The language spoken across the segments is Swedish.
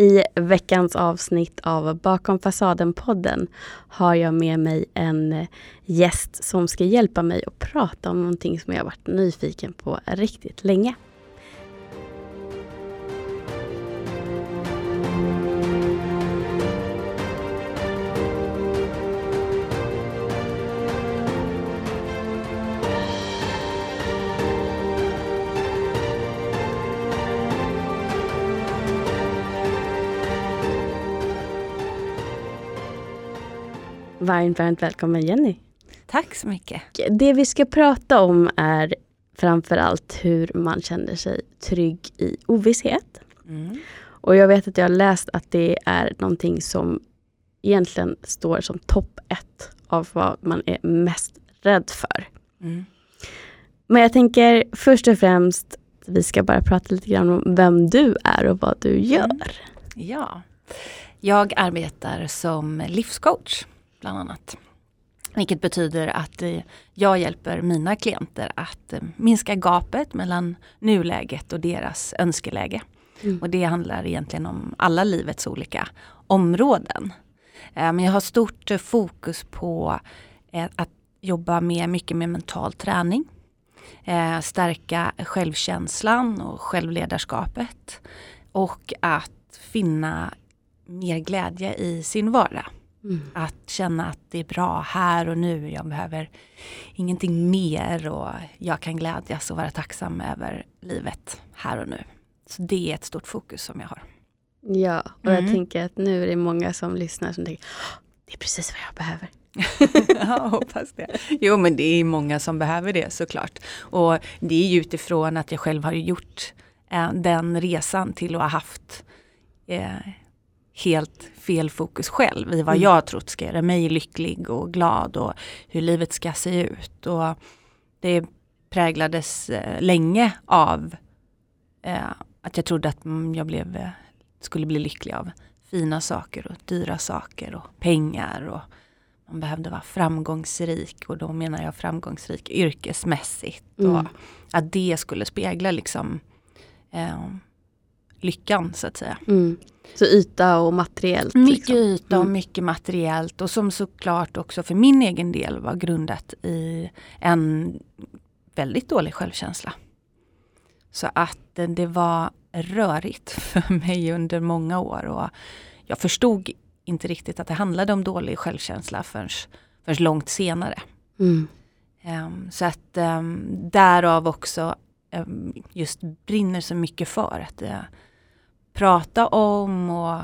I veckans avsnitt av Bakom fasaden-podden har jag med mig en gäst som ska hjälpa mig att prata om någonting som jag varit nyfiken på riktigt länge. Varmt, varmt välkommen Jenny. Tack så mycket. Det vi ska prata om är framförallt hur man känner sig trygg i ovisshet. Mm. Och jag vet att jag har läst att det är någonting som egentligen står som topp ett av vad man är mest rädd för. Mm. Men jag tänker först och främst vi ska bara prata lite grann om vem du är och vad du gör. Mm. Ja, jag arbetar som livscoach bland annat. Vilket betyder att eh, jag hjälper mina klienter att eh, minska gapet mellan nuläget och deras önskeläge. Mm. Och det handlar egentligen om alla livets olika områden. Eh, men jag har stort fokus på att jobba med mycket med mental träning. Stärka självkänslan och självledarskapet. Och att finna mer glädje i sin vardag. Mm. Att känna att det är bra här och nu. Jag behöver ingenting mer och jag kan glädjas och vara tacksam över livet här och nu. Så det är ett stort fokus som jag har. Ja, och mm. jag tänker att nu är det många som lyssnar som tänker det är precis vad jag behöver. ja, hoppas det. Jo men det är många som behöver det såklart. Och det är ju utifrån att jag själv har gjort eh, den resan till att ha haft eh, helt fel fokus själv i vad mm. jag trott ska göra mig lycklig och glad och hur livet ska se ut. Och det präglades eh, länge av eh, att jag trodde att jag blev, eh, skulle bli lycklig av fina saker och dyra saker och pengar. Och man behövde vara framgångsrik och då menar jag framgångsrik yrkesmässigt. Mm. Och att det skulle spegla liksom eh, lyckan så att säga. Mm. Så yta och materiellt? Mycket liksom. yta och mm. mycket materiellt och som såklart också för min egen del var grundat i en väldigt dålig självkänsla. Så att det var rörigt för mig under många år och jag förstod inte riktigt att det handlade om dålig självkänsla förrän, förrän långt senare. Mm. Um, så att um, därav också um, just brinner så mycket för att uh, prata om och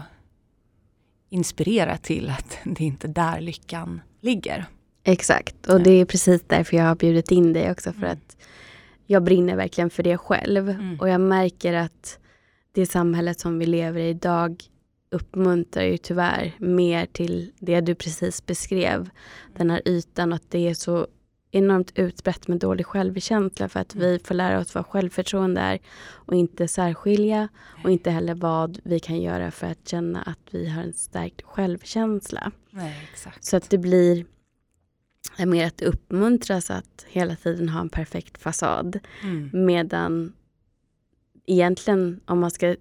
inspirera till att det är inte där lyckan ligger. Exakt, och det är precis därför jag har bjudit in dig också för mm. att jag brinner verkligen för det själv mm. och jag märker att det samhället som vi lever i idag uppmuntrar ju tyvärr mer till det du precis beskrev. Den här ytan och att det är så enormt utbrett med dålig självkänsla för att vi mm. får lära oss vad självförtroende är och inte särskilja och inte heller vad vi kan göra för att känna att vi har en stärkt självkänsla. Nej, Så att det blir mer att uppmuntras att hela tiden ha en perfekt fasad. Mm. Medan egentligen om man ska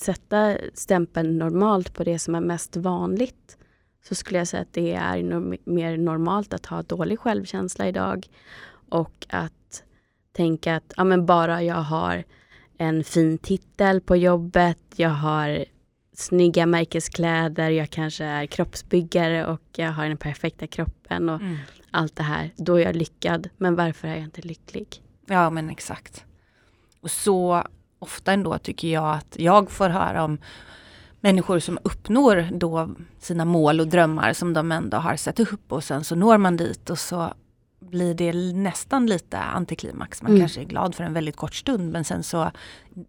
sätta stämpeln normalt på det som är mest vanligt så skulle jag säga att det är norm mer normalt att ha dålig självkänsla idag. Och att tänka att ja, men bara jag har en fin titel på jobbet, jag har snygga märkeskläder, jag kanske är kroppsbyggare och jag har den perfekta kroppen och mm. allt det här. Då är jag lyckad. Men varför är jag inte lycklig? Ja men exakt. Och så ofta ändå tycker jag att jag får höra om människor som uppnår då sina mål och drömmar som de ändå har satt upp och sen så når man dit och så blir det nästan lite antiklimax. Man mm. kanske är glad för en väldigt kort stund men sen så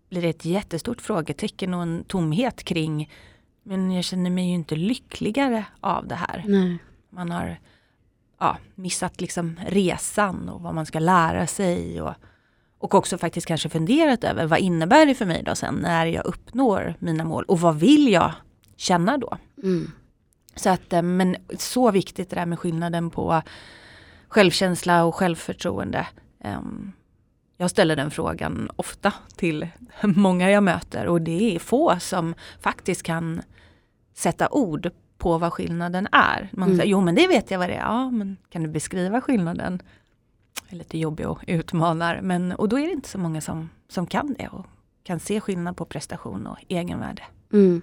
blir det ett jättestort frågetecken och en tomhet kring men jag känner mig ju inte lyckligare av det här. Nej. Man har ja, missat liksom resan och vad man ska lära sig. Och, och också faktiskt kanske funderat över vad innebär det för mig då sen när jag uppnår mina mål och vad vill jag känna då? Mm. Så att, eh, men så viktigt det där med skillnaden på självkänsla och självförtroende. Um, jag ställer den frågan ofta till många jag möter och det är få som faktiskt kan sätta ord på vad skillnaden är. Man mm. säger, jo men det vet jag vad det är. Ja, men kan du beskriva skillnaden? Är lite jobbig och utmanar. Men, och då är det inte så många som, som kan det och kan se skillnad på prestation och egenvärde. Mm.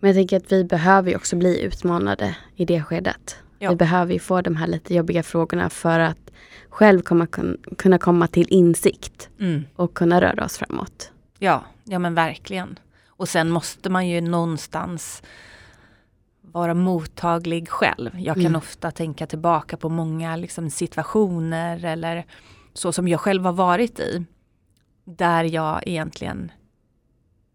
Men jag tänker att vi behöver ju också bli utmanade i det skedet. Ja. Vi behöver ju få de här lite jobbiga frågorna för att själv komma, kunna komma till insikt mm. och kunna röra oss framåt. Ja, ja men verkligen. Och sen måste man ju någonstans vara mottaglig själv. Jag kan mm. ofta tänka tillbaka på många liksom, situationer eller så som jag själv har varit i. Där jag egentligen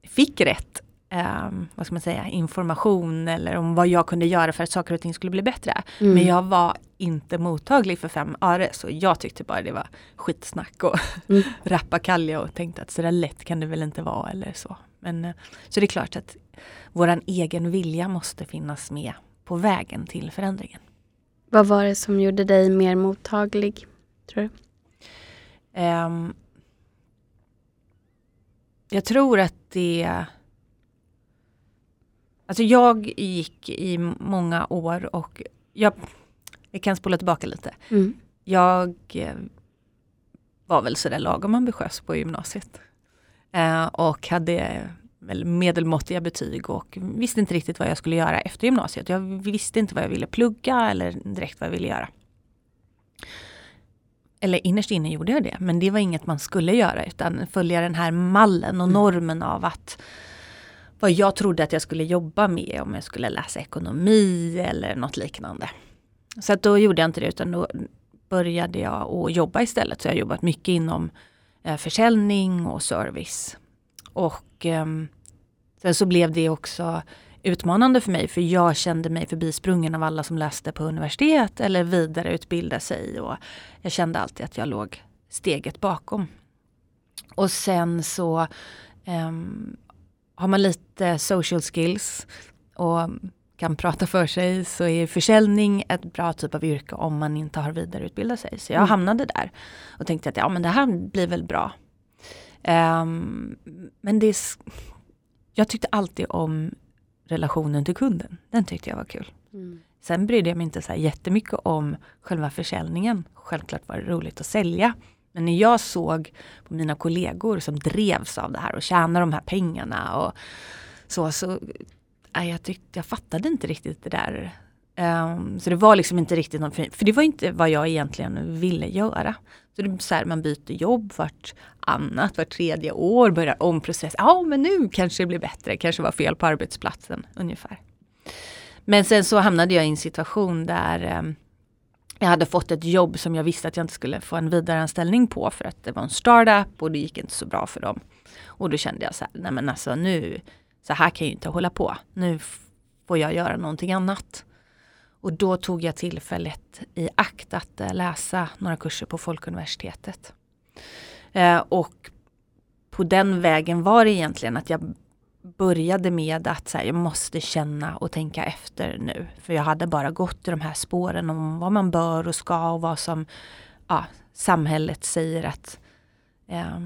fick rätt eh, vad ska man säga, information eller om vad jag kunde göra för att saker och ting skulle bli bättre. Mm. Men jag var inte mottaglig för fem öre så jag tyckte bara det var skitsnack och mm. rappakalja och tänkte att så där lätt kan det väl inte vara eller så. Men, eh, så det är klart att våran egen vilja måste finnas med på vägen till förändringen. Vad var det som gjorde dig mer mottaglig, tror du? Um, jag tror att det Alltså jag gick i många år och jag, jag kan spola tillbaka lite. Mm. Jag eh, var väl sådär lagom ambitiös på gymnasiet. Eh, och hade väl medelmåttiga betyg och visste inte riktigt vad jag skulle göra efter gymnasiet. Jag visste inte vad jag ville plugga eller direkt vad jag ville göra. Eller innerst inne gjorde jag det, men det var inget man skulle göra utan följa den här mallen och mm. normen av att vad jag trodde att jag skulle jobba med om jag skulle läsa ekonomi eller något liknande. Så att då gjorde jag inte det utan då började jag att jobba istället. Så jag har jobbat mycket inom Eh, försäljning och service. Och eh, sen så blev det också utmanande för mig för jag kände mig förbisprungen av alla som läste på universitet eller vidareutbildade sig. Och jag kände alltid att jag låg steget bakom. Och sen så um, har man lite social skills och kan prata för sig så är försäljning ett bra typ av yrke om man inte har vidareutbildat sig. Så jag mm. hamnade där och tänkte att ja men det här blir väl bra. Um, men det är, jag tyckte alltid om relationen till kunden. Den tyckte jag var kul. Mm. Sen brydde jag mig inte så här jättemycket om själva försäljningen. Självklart var det roligt att sälja. Men när jag såg på mina kollegor som drevs av det här och tjänade de här pengarna och så, så jag tyckte jag fattade inte riktigt det där. Um, så det var liksom inte riktigt något för det var inte vad jag egentligen ville göra. Så det är så här, man byter jobb vart annat, vart tredje år, börjar om process. Ja men nu kanske det blir bättre, kanske var fel på arbetsplatsen ungefär. Men sen så hamnade jag i en situation där um, jag hade fått ett jobb som jag visste att jag inte skulle få en vidareanställning på för att det var en startup och det gick inte så bra för dem. Och då kände jag så här, nej men alltså nu, så här kan jag inte hålla på. Nu får jag göra någonting annat. Och då tog jag tillfället i akt att äh, läsa några kurser på Folkuniversitetet. Eh, och på den vägen var det egentligen att jag började med att så här, jag måste känna och tänka efter nu. För jag hade bara gått i de här spåren om vad man bör och ska och vad som ja, samhället säger att eh,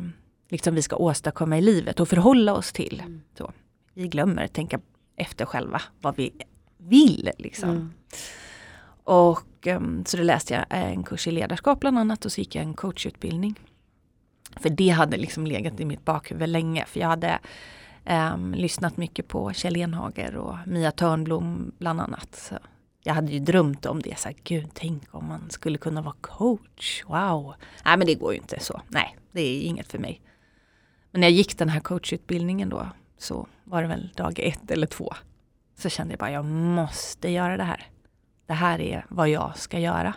liksom vi ska åstadkomma i livet och förhålla oss till. Mm. Så, vi glömmer att tänka efter själva vad vi vill. Liksom. Mm. Och um, så då läste jag en kurs i ledarskap bland annat och så gick jag en coachutbildning. För det hade liksom legat i mitt bakhuvud länge. För jag hade Um, lyssnat mycket på Kjell Enhager och Mia Törnblom bland annat. Så jag hade ju drömt om det. Så här, Gud, tänk om man skulle kunna vara coach. Wow! Nej, men det går ju inte så. Nej, det är inget för mig. Men när jag gick den här coachutbildningen då så var det väl dag ett eller två. Så kände jag bara, jag måste göra det här. Det här är vad jag ska göra.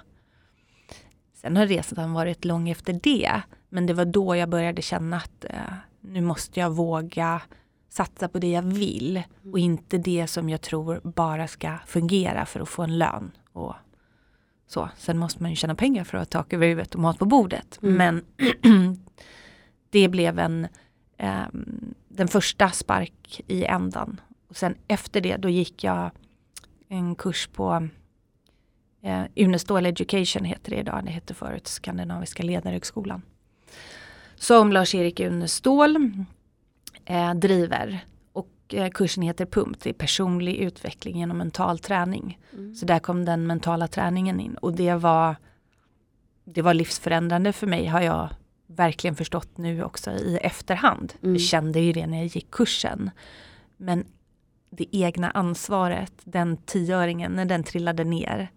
Sen har resan varit lång efter det. Men det var då jag började känna att eh, nu måste jag våga satsa på det jag vill och inte det som jag tror bara ska fungera för att få en lön. Och så. Sen måste man ju tjäna pengar för att ha tak över huvudet och mat på bordet. Mm. Men det blev en eh, den första spark i ändan. Och sen efter det då gick jag en kurs på eh, Unestål Education heter det idag, det hette förut Skandinaviska ledarhögskolan. som Lars-Erik Unestål eh, driver. Och eh, kursen heter PUMP, det är personlig utveckling genom mental träning. Mm. Så där kom den mentala träningen in och det var, det var livsförändrande för mig har jag verkligen förstått nu också i efterhand. Mm. Jag kände ju det när jag gick kursen. Men det egna ansvaret, den tioöringen, när den trillade ner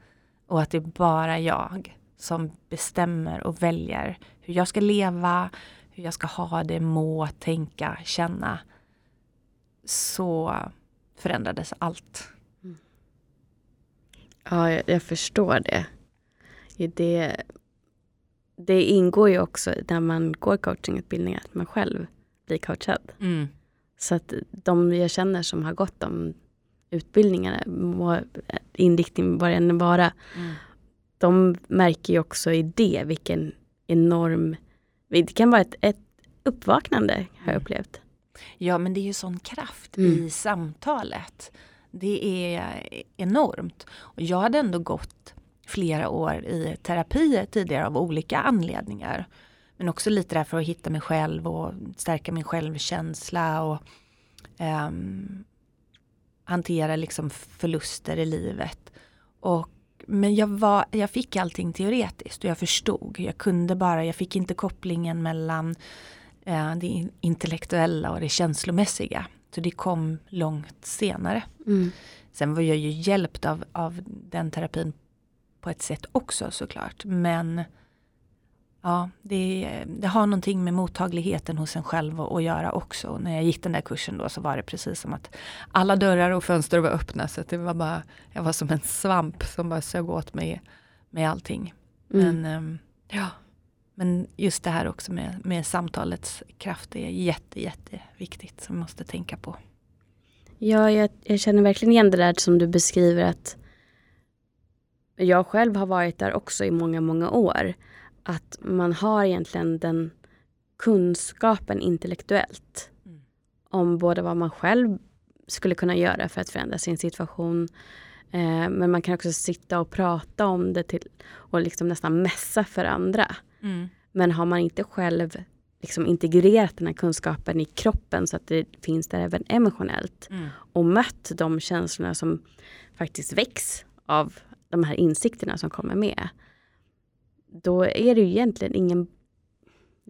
och att det är bara jag som bestämmer och väljer hur jag ska leva, hur jag ska ha det, må, tänka, känna. Så förändrades allt. Mm. Ja, jag, jag, förstår det. det. Det ingår ju också när man går coachingutbildning att man själv blir coachad. Mm. Så att de jag känner som har gått de utbildningarna, inriktning vad det än vara, mm. de märker ju också i det vilken enorm, det kan vara ett, ett uppvaknande har jag mm. upplevt. Ja men det är ju sån kraft mm. i samtalet. Det är enormt. Och jag hade ändå gått flera år i terapi tidigare av olika anledningar. Men också lite där för att hitta mig själv och stärka min självkänsla och um, hantera liksom förluster i livet. Och, men jag, var, jag fick allting teoretiskt och jag förstod. Jag kunde bara, jag fick inte kopplingen mellan uh, det intellektuella och det känslomässiga. Så det kom långt senare. Mm. Sen var jag ju hjälpt av, av den terapin på ett sätt också såklart. Men Ja, det, det, har någonting med mottagligheten hos en själv att, att göra också. När jag gick den där kursen då så var det precis som att alla dörrar och fönster var öppna. Så det var bara, jag var som en svamp som bara sög åt mig med allting. Mm. Men, ehm, ja, men just det här också med, med samtalets kraft är jätte, jätteviktigt som vi måste tänka på. Ja, jag, jag känner verkligen igen det där som du beskriver att jag själv har varit där också i många, många år att man har egentligen den kunskapen intellektuellt mm. om både vad man själv skulle kunna göra för att förändra sin situation eh, men man kan också sitta och prata om det till, och liksom nästan mässa för andra. Mm. Men har man inte själv liksom integrerat den här kunskapen i kroppen så att det finns där även emotionellt mm. och mött de känslorna som faktiskt väcks av de här insikterna som kommer med då är det ju egentligen ingen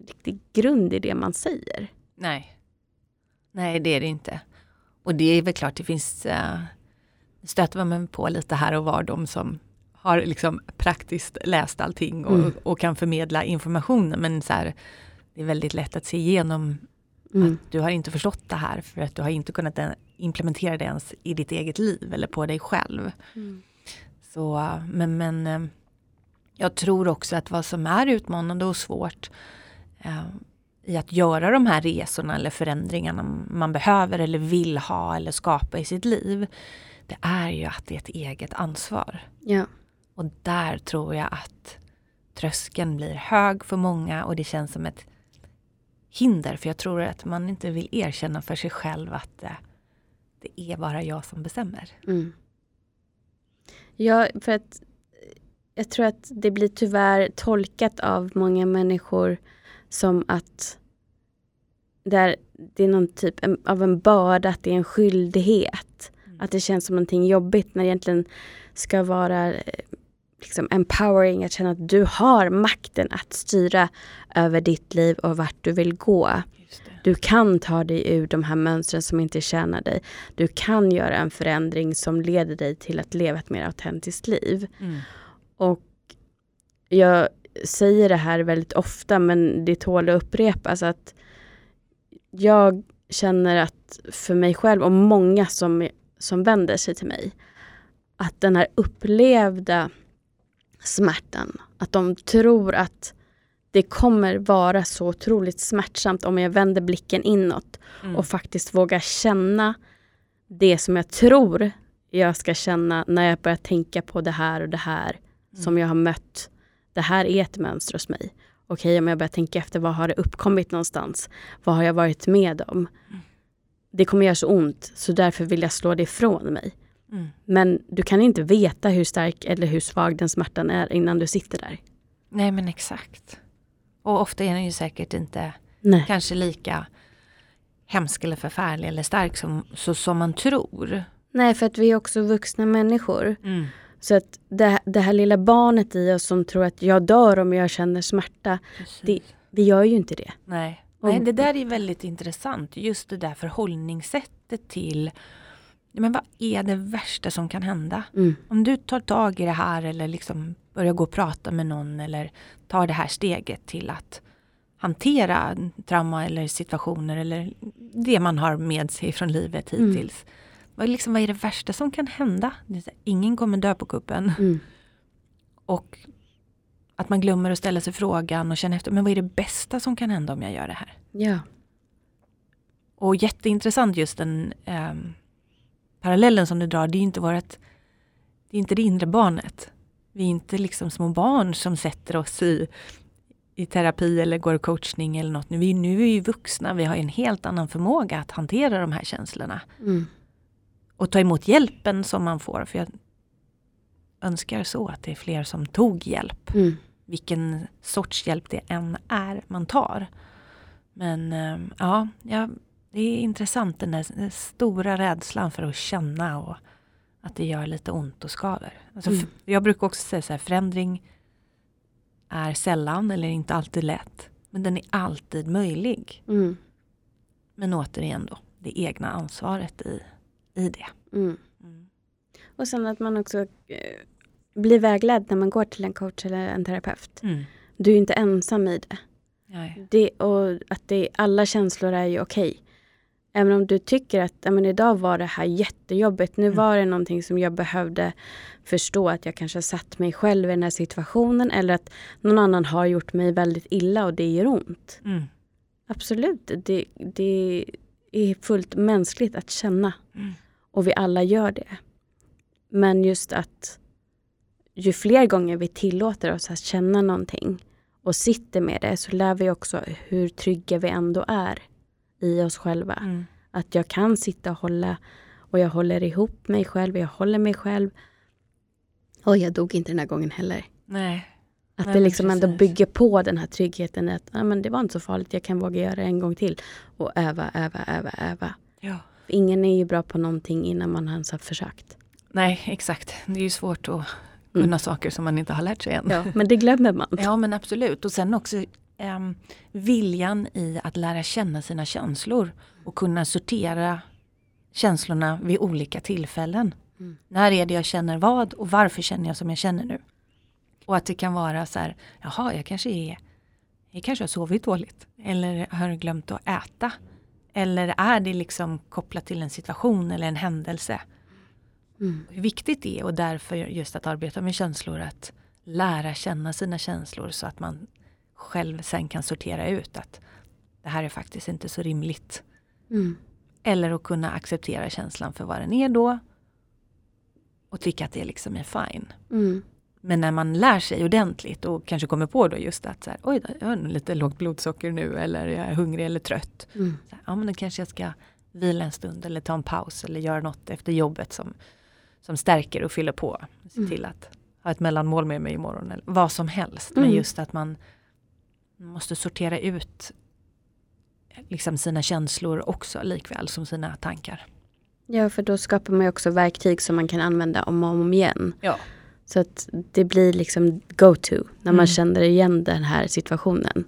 riktig grund i det man säger. Nej. Nej, det är det inte. Och det är väl klart, det finns, uh, stöter man på lite här och var de som har liksom praktiskt läst allting och, mm. och kan förmedla informationen. Men så här, det är väldigt lätt att se igenom mm. att du har inte förstått det här för att du har inte kunnat implementera det ens i ditt eget liv eller på dig själv. Mm. Så, men, men eh, jag tror också att vad som är utmanande och svårt eh, i att göra de här resorna eller förändringarna man behöver eller vill ha eller skapa i sitt liv. Det är ju att det är ett eget ansvar. Ja. Och där tror jag att tröskeln blir hög för många och det känns som ett hinder. För jag tror att man inte vill erkänna för sig själv att eh, det är bara jag som bestämmer. Mm. Ja, för att jag tror att det blir tyvärr tolkat av många människor som att det är, det är någon typ av en börda, att det är en skyldighet. Mm. Att det känns som någonting jobbigt när det egentligen ska vara eh, liksom empowering, att känna att du har makten att styra över ditt liv och vart du vill gå. Du kan ta dig ur de här mönstren som inte tjänar dig. Du kan göra en förändring som leder dig till att leva ett mer autentiskt liv. Mm. Och jag säger det här väldigt ofta men det tål att upprepas att jag känner att för mig själv och många som, som vänder sig till mig att den här upplevda smärtan, att de tror att det kommer vara så otroligt smärtsamt om jag vänder blicken inåt mm. och faktiskt vågar känna det som jag tror jag ska känna när jag börjar tänka på det här och det här mm. som jag har mött. Det här är ett mönster hos mig. Okej, om jag börjar tänka efter, vad har det uppkommit någonstans? Vad har jag varit med om? Mm. Det kommer göra så ont, så därför vill jag slå det ifrån mig. Mm. Men du kan inte veta hur stark eller hur svag den smärtan är innan du sitter där. Nej men exakt. Och ofta är den ju säkert inte Nej. kanske lika hemsk eller förfärlig eller stark som, så, som man tror. Nej, för att vi är också vuxna människor. Så att det, det här lilla barnet i oss som tror att jag dör om jag känner smärta, det, vi gör ju inte det. Nej. Nej, det där är väldigt intressant. Just det där förhållningssättet till men vad är det värsta som kan hända? Mm. Om du tar tag i det här eller liksom börjar gå och prata med någon eller tar det här steget till att hantera trauma eller situationer eller det man har med sig från livet Mm. hittills. Vad, liksom, vad är det värsta som kan hända? Ingen kommer dö på kuppen. Mm. Och att man glömmer att ställa sig frågan och känna efter, men vad är det bästa som kan hända om jag gör det här? Ja. Och jätteintressant just den ehm, parallellen som du drar, det är inte vårt, det är inte det inre barnet. Vi är inte liksom små barn som sätter oss i, i terapi eller går coachning eller något. Nu, vi, nu är vi vuxna, vi har en helt annan förmåga att hantera de här känslorna. Mm. Och ta emot hjälpen som man får. För jag önskar så att det är fler som tog hjälp. Mm. Vilken sorts hjälp det än är man tar. Men ehm, ja, ja, det är intressant den där den stora rädslan för att känna och att det gör lite ont och skaver. Alltså, Mm. Jag brukar också säga så här, förändring är sällan eller inte alltid lätt. Men den är alltid möjlig. Mm. Men återigen då, det egna ansvaret i, i det. Mm. Mm. Och sen att man också eh, blir vägledd när man går till en coach eller en terapeut. Mm. Du är ju inte ensam i det. Nej. det och att det, alla känslor är ju okej. Även om du tycker att men idag var det här jättejobbigt. Nu Mm. var det någonting som jag behövde förstå att jag kanske satt mig själv i den här situationen. Eller att någon annan har gjort mig väldigt illa och det gör ont. Mm. Absolut, det, det är fullt mänskligt att känna. Mm. Och vi alla gör det. Men just att ju fler gånger vi tillåter oss att känna någonting och sitter med det så lär vi också hur trygga vi ändå är i oss själva. Mm. Att jag kan sitta och hålla och jag håller ihop mig själv, jag håller mig själv. Och jag dog inte den här gången heller. Nej. Att Nej, det liksom ändå precis. bygger på den här tryggheten att ah, men det var inte så farligt, jag kan våga göra det en gång till. Och öva, öva, öva, öva. Ja. För ingen är ju bra på någonting innan man ens har försökt. Nej, exakt. Det är ju svårt att kunna Mm. saker som man inte har lärt sig än. Ja, men det glömmer man. Ja men absolut. Och sen också ehm, viljan i att lära känna sina känslor och kunna sortera känslorna vid olika tillfällen. Mm. När är det jag känner vad och varför känner jag som jag känner nu? Och att det kan vara så här, jaha jag kanske är, jag kanske har sovit dåligt. Eller har glömt att äta. Eller är det liksom kopplat till en situation eller en händelse? Mm. hur viktigt det är och därför just att arbeta med känslor, att lära känna sina känslor så att man själv sen kan sortera ut att det här är faktiskt inte så rimligt. Mm. Eller att kunna acceptera känslan för vad den är då och tycka att det liksom är fine. Mm. Men när man lär sig ordentligt och kanske kommer på då just att så här, oj, jag har lite lågt blodsocker nu eller jag är hungrig eller trött. Mm. Så här, ja men då kanske jag ska vila en stund eller ta en paus eller göra något efter jobbet som, som stärker och fyller på. Se Mm. till att ha ett mellanmål med mig imorgon eller vad som helst. Men Mm. just att man måste sortera ut liksom sina känslor också likväl som sina tankar. Ja, för då skapar man ju också verktyg som man kan använda om och om igen. Ja. Så att det blir liksom go-to när man Mm. känner igen den här situationen.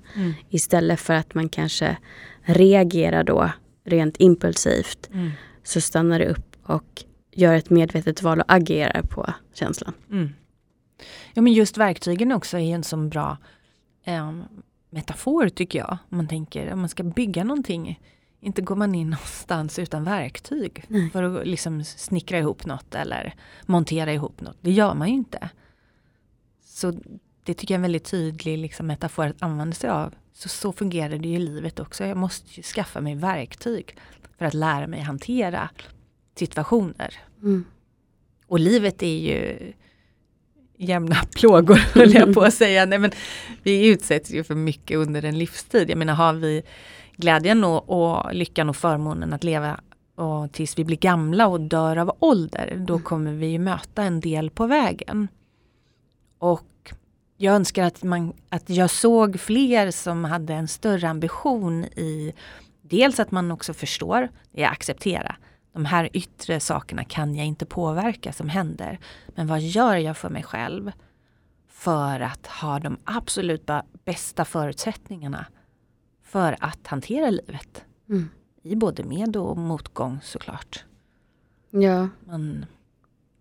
Istället för att man kanske reagerar då rent impulsivt Mm. så stannar det upp och gör ett medvetet val och agerar på känslan. Mm. Ja men just verktygen också är en sån bra eh, metafor tycker jag. Om man tänker om man ska bygga någonting. Inte går man in någonstans utan verktyg Nej. för att liksom snickra ihop något eller montera ihop något. Det gör man ju inte. Så det tycker jag är en väldigt tydlig liksom, metafor att använda sig av. Så, så fungerar det ju i livet också. Jag måste ju skaffa mig verktyg för att lära mig hantera situationer. Mm. Och livet är ju jämna plågor höll jag på att säga. Nej, men vi utsätts ju för mycket under en livstid. Jag menar har vi glädjen och, och lyckan och förmånen att leva och tills vi blir gamla och dör av ålder. Då kommer vi ju möta en del på vägen. Och jag önskar att, man, att jag såg fler som hade en större ambition i dels att man också förstår, det är acceptera. De här yttre sakerna kan jag inte påverka som händer. Men vad gör jag för mig själv för att ha de absolut bästa förutsättningarna för att hantera livet? Mm. I både med och motgång såklart. Ja. Man,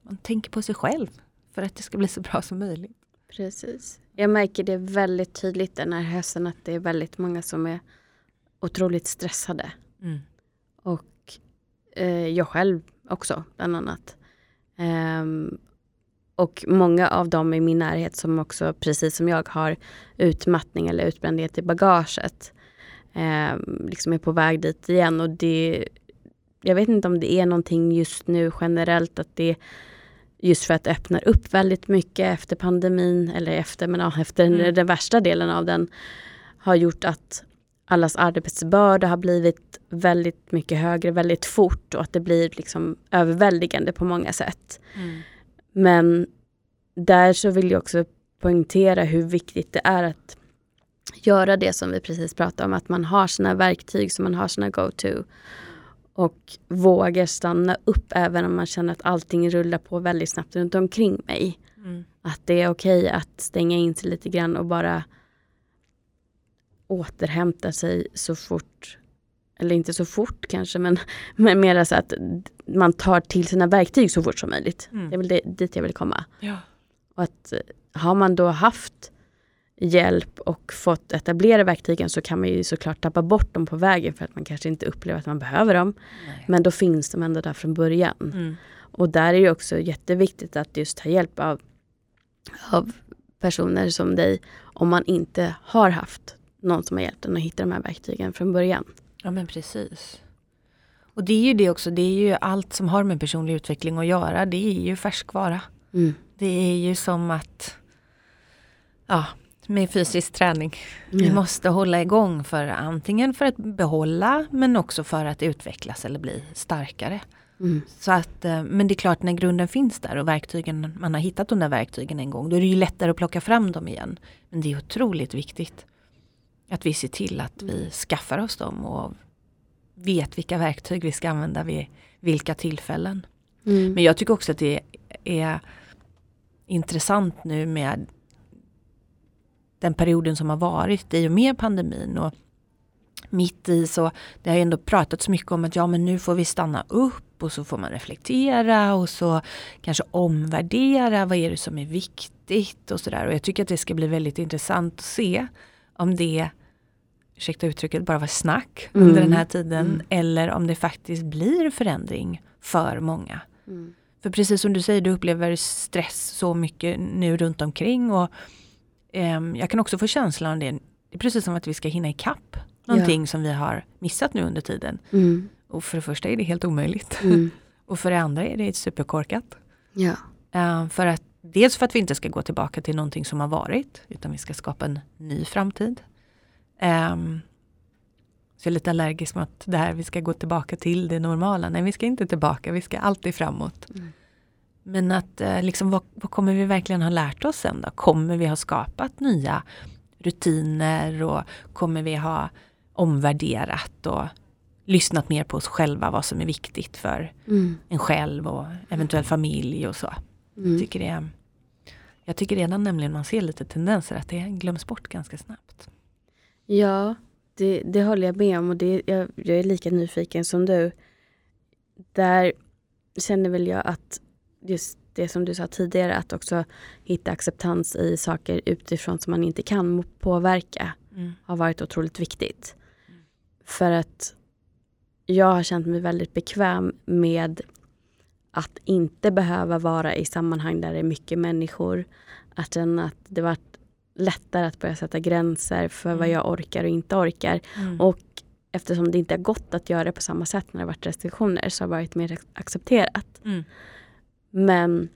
man tänker på sig själv för att det ska bli så bra som möjligt. Precis. Jag märker det väldigt tydligt den här hösten att det är väldigt många som är otroligt stressade. Mm. Eh, jag själv också bland annat. Um, och många av dem i min närhet som också precis som jag har utmattning eller utbrändhet i bagaget. Um, liksom är på väg dit igen och det jag vet inte om det är någonting just nu generellt att det just för att det öppnar upp väldigt mycket efter pandemin eller efter, men ja, efter mm. den, den värsta delen av den har gjort att allas arbetsbörda har blivit väldigt mycket högre väldigt fort och att det blir liksom överväldigande på många sätt. Mm. Men där så vill jag också poängtera hur viktigt det är att göra det som vi precis pratade om, att man har sina verktyg som man har sina go-to och vågar stanna upp även om man känner att allting rullar på väldigt snabbt runt omkring mig. Mm. Att det är okej okay att stänga in sig lite grann och bara återhämta sig så fort, eller inte så fort kanske, men, men mer så att man tar till sina verktyg så fort som möjligt. Mm. Det är väl det, dit jag vill komma. Ja. Och att har man då haft hjälp och fått etablera verktygen så kan man ju såklart tappa bort dem på vägen för att man kanske inte upplever att man behöver dem. Nej. Men då finns de ändå där från början. Mm. Och där är det också jätteviktigt att just ta hjälp av, av personer som dig om man inte har haft någon som har hjälpt en att hitta de här verktygen från början. Ja men precis. Och det är ju det också, det är ju allt som har med personlig utveckling att göra, det är ju färskvara. Mm. Det är ju som att ja, med fysisk träning. Vi ja. måste hålla igång för antingen för att behålla men också för att utvecklas eller bli starkare. Mm. Så att, eh, men det är klart när grunden finns där och verktygen, man har hittat de där verktygen en gång, då är det ju lättare att plocka fram dem igen. Men det är otroligt viktigt att vi ser till att vi skaffar oss dem och vet vilka verktyg vi ska använda vid vilka tillfällen. Mm. Men jag tycker också att det är intressant nu med den perioden som har varit i och med pandemin. Och mitt i så, det har ändå pratats mycket om att ja men nu får vi stanna upp och så får man reflektera och så kanske omvärdera vad är det som är viktigt och sådär. Och jag tycker att det ska bli väldigt intressant att se om det, ursäkta uttrycket, bara var snack mm. under den här tiden mm. eller om det faktiskt blir förändring för många. Mm. För precis som du säger, du upplever stress så mycket nu runt omkring och Um, jag kan också få känslan av det, det är precis som att vi ska hinna ikapp någonting ja. som vi har missat nu under tiden. Mm. Och för det första är det helt omöjligt. Mm. och för det andra är det superkorkat. Ja. Uh, för att, dels för att vi inte ska gå tillbaka till någonting som har varit, utan vi ska skapa en ny framtid. Um, så jag är lite allergisk mot det här, vi ska gå tillbaka till det normala. Nej, vi ska inte tillbaka, vi ska alltid framåt. Mm. Men att eh, liksom, vad, vad, kommer vi verkligen ha lärt oss sen då? Kommer vi ha skapat nya rutiner och kommer vi ha omvärderat och lyssnat mer på oss själva vad som är viktigt för mm. en själv och eventuell familj och så. Mm. Jag, tycker det, jag tycker redan nämligen man ser lite tendenser att det glöms bort ganska snabbt. Ja, det, det håller jag med om och det, jag, jag är lika nyfiken som du. Där känner väl jag att just det som du sa tidigare, att också hitta acceptans i saker utifrån som man inte kan påverka, mm. har varit otroligt viktigt. Mm. För att jag har känt mig väldigt bekväm med att inte behöva vara i sammanhang där det är mycket människor. Att känna att det varit lättare att börja sätta gränser för mm. vad jag orkar och inte orkar. Mm. Och eftersom det inte har gått att göra det på samma sätt när det varit restriktioner så har det varit mer accepterat. Mm. Men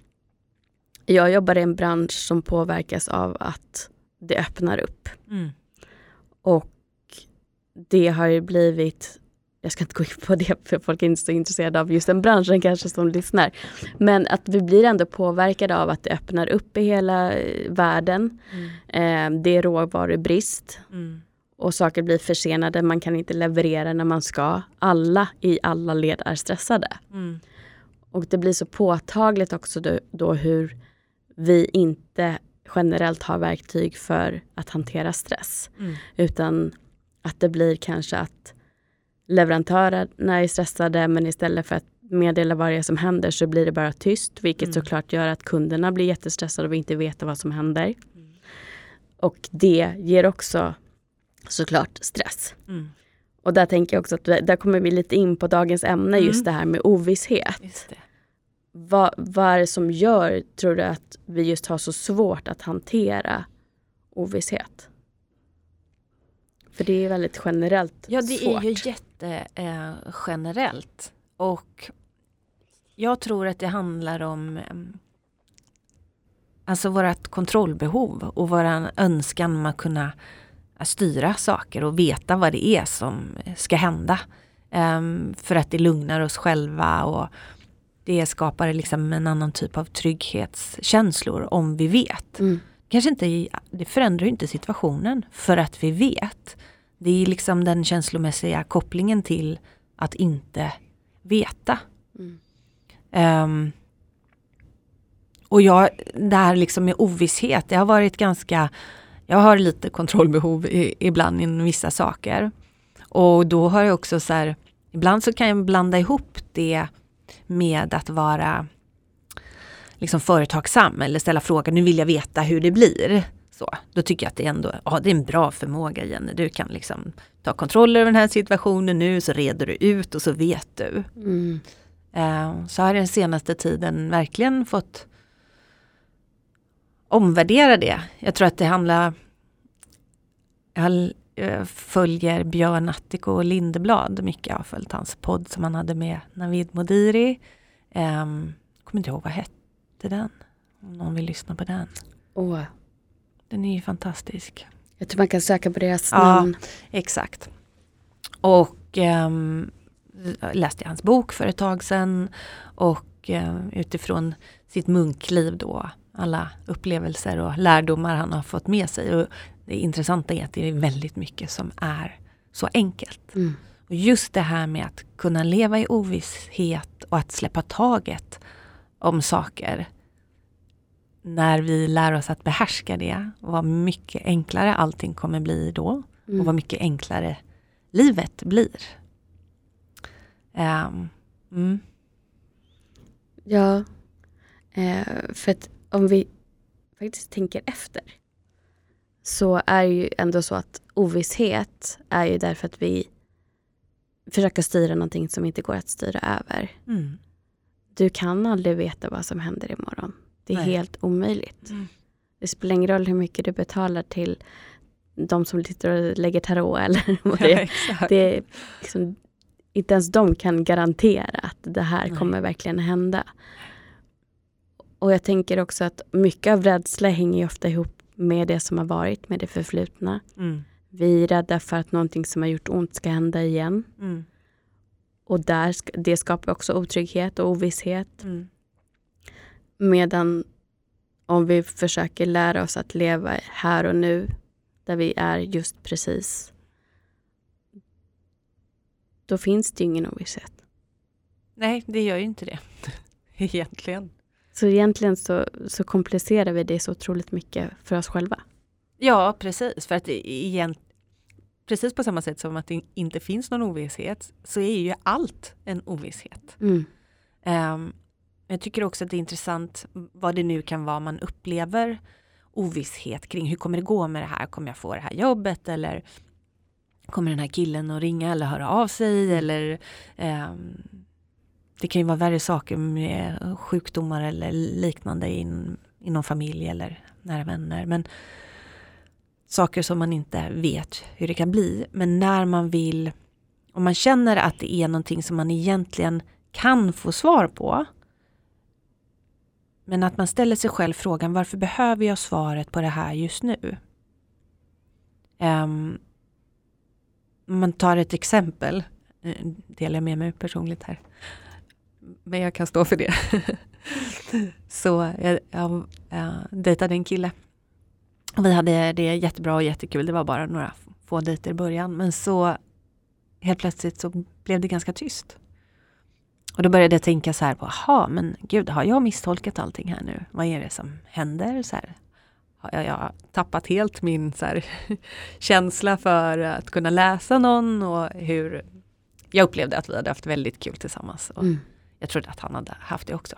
jag jobbar i en bransch som påverkas av att det öppnar upp. Mm. Och det har ju blivit jag ska inte gå in på det för folk är inte så intresserade av just den branschen kanske som lyssnar. Men att vi blir ändå påverkade av att det öppnar upp i hela eh, världen. Mm. Eh, det är råvarubrist. Mm. Och saker blir försenade, man kan inte leverera när man ska. Alla i alla led är stressade. Mm. Och det blir så påtagligt också då, då hur vi inte generellt har verktyg för att hantera stress. Mm. Utan att det blir kanske att leverantörerna är stressade men istället för att meddela vad det är som händer så blir det bara tyst vilket mm. såklart gör att kunderna blir jättestressade och inte vet vad som händer. Mm. Och det ger också såklart stress. Mm. Och där tänker jag också att där kommer vi lite in på dagens ämne just mm. det här med ovisshet. Vad, vad är det som gör, tror du, att vi just har så svårt att hantera ovisshet? För det är väldigt generellt Ja, det svårt. är ju jättegenerellt. Eh, och jag tror att det handlar om mm, alltså vårt kontrollbehov och vår önskan om att kunna styra saker och veta vad det är som ska hända. Um, för att det lugnar oss själva och det skapar liksom en annan typ av trygghetskänslor om vi vet. Mm. Kanske inte, det förändrar inte situationen för att vi vet. Det är liksom den känslomässiga kopplingen till att inte veta. Mm. Um, och jag, det här liksom med ovisshet, det har varit ganska jag har lite kontrollbehov i, ibland i vissa saker. Och då har jag också så här, ibland så kan jag blanda ihop det med att vara liksom företagsam eller ställa frågan, nu vill jag veta hur det blir. Så, då tycker jag att det är ändå ja, det är en bra förmåga Jenny. Du kan liksom ta kontroll över den här situationen nu så reder du ut och så vet du. Mm. Uh, så har jag den senaste tiden verkligen fått omvärdera det. Jag tror att det handlar... Jag eh, följer Björn Attiko och Lindeblad mycket. Jag har följt hans podd som han hade med Navid Modiri. Um, kommer inte ihåg, vad hette den? Om någon vill lyssna på den. Oh. Den är ju fantastisk. Jag tror man kan söka på deras namn. Ja, exakt. Och um, läste hans bok för ett tag sedan. Och uh, utifrån sitt munkliv då alla upplevelser och lärdomar han har fått med sig. Och det intressanta är att det är väldigt mycket som är så enkelt. Mm. Och just det här med att kunna leva i ovisshet och att släppa taget om saker. När vi lär oss att behärska det, vad mycket enklare allting kommer bli då. Mm. Och vad mycket enklare livet blir. Um, mm. Ja, eh, för att om vi faktiskt tänker efter så är ju ändå så att ovisshet är ju därför att vi försöker styra någonting som inte går att styra över. Mm. Du kan aldrig veta vad som händer imorgon. Det är Nej. helt omöjligt. Mm. Det spelar ingen roll hur mycket du betalar till de som sitter och lägger tarot eller vad det är. Ja, det är liksom, inte ens de kan garantera att det här Nej. kommer verkligen hända. Och jag tänker också att mycket av rädsla hänger ofta ihop med det som har varit, med det förflutna. Mm. Vi är rädda för att någonting som har gjort ont ska hända igen. Mm. Och där, det skapar också otrygghet och ovisshet. Mm. Medan om vi försöker lära oss att leva här och nu, där vi är just precis, då finns det ju ingen ovisshet. Nej, det gör ju inte det. Egentligen. Så egentligen så, så komplicerar vi det så otroligt mycket för oss själva. Ja, precis. För att igen, precis på samma sätt som att det inte finns någon ovisshet så är ju allt en ovisshet. Mm. Um, jag tycker också att det är intressant vad det nu kan vara man upplever ovisshet kring. Hur kommer det gå med det här? Kommer jag få det här jobbet? Eller kommer den här killen att ringa eller höra av sig? Eller um, det kan ju vara värre saker med sjukdomar eller liknande in, inom familj eller nära vänner. Men saker som man inte vet hur det kan bli. Men när man vill, om man känner att det är någonting som man egentligen kan få svar på. Men att man ställer sig själv frågan varför behöver jag svaret på det här just nu? Um, man tar ett exempel delar med mig personligt här. Men jag kan stå för det. så jag, jag, jag dejtade en kille. Vi hade det jättebra och jättekul. Det var bara några få dejter i början. Men så helt plötsligt så blev det ganska tyst. Och då började jag tänka så här, jaha, men gud, har jag misstolkat allting här nu? Vad är det som händer? Så här, har jag, jag tappat helt min så här, känsla för att kunna läsa någon och hur jag upplevde att vi hade haft väldigt kul tillsammans. Och mm. Jag trodde att han hade haft det också.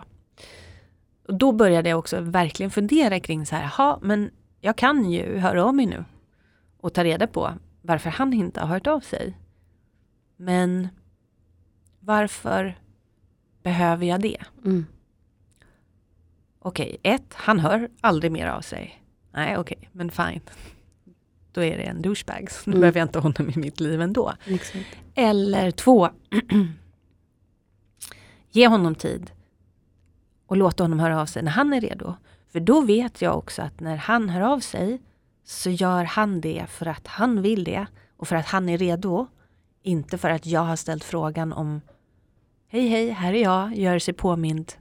Och då började jag också verkligen fundera kring så här, jaha, men jag kan ju höra av mig nu och ta reda på varför han inte har hört av sig. Men varför behöver jag det? Mm. Okej, okay, ett, han hör aldrig mer av sig. Nej, okej, okay, men fine. Då är det en douchebag, så då mm. behöver jag inte honom i mitt liv ändå. Exakt. Eller två, ge honom tid och låta honom höra av sig när han är redo. För då vet jag också att när han hör av sig så gör han det för att han vill det och för att han är redo. Inte för att jag har ställt frågan om Hej hej, här är jag, gör sig påmind.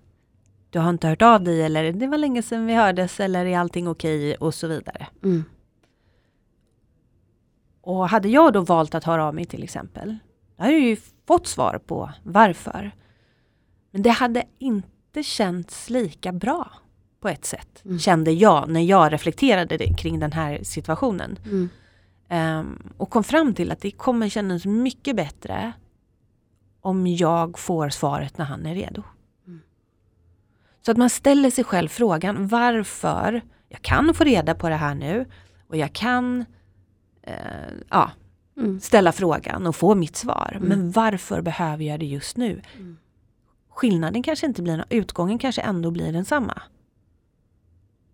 Du har inte hört av dig eller det var länge sedan vi hördes eller är allting okej okay, och så vidare. Mm. Och hade jag då valt att höra av mig till exempel, då hade jag ju fått svar på varför. Men det hade inte känts lika bra på ett sätt, mm. kände jag när jag reflekterade kring den här situationen. Mm. Um, och kom fram till att det kommer kännas mycket bättre om jag får svaret när han är redo. Mm. Så att man ställer sig själv frågan varför jag kan få reda på det här nu och jag kan eh, ja, mm. ställa frågan och få mitt svar. Mm. Men varför behöver jag det just nu? Mm. Skillnaden kanske inte blir, utgången kanske ändå blir densamma.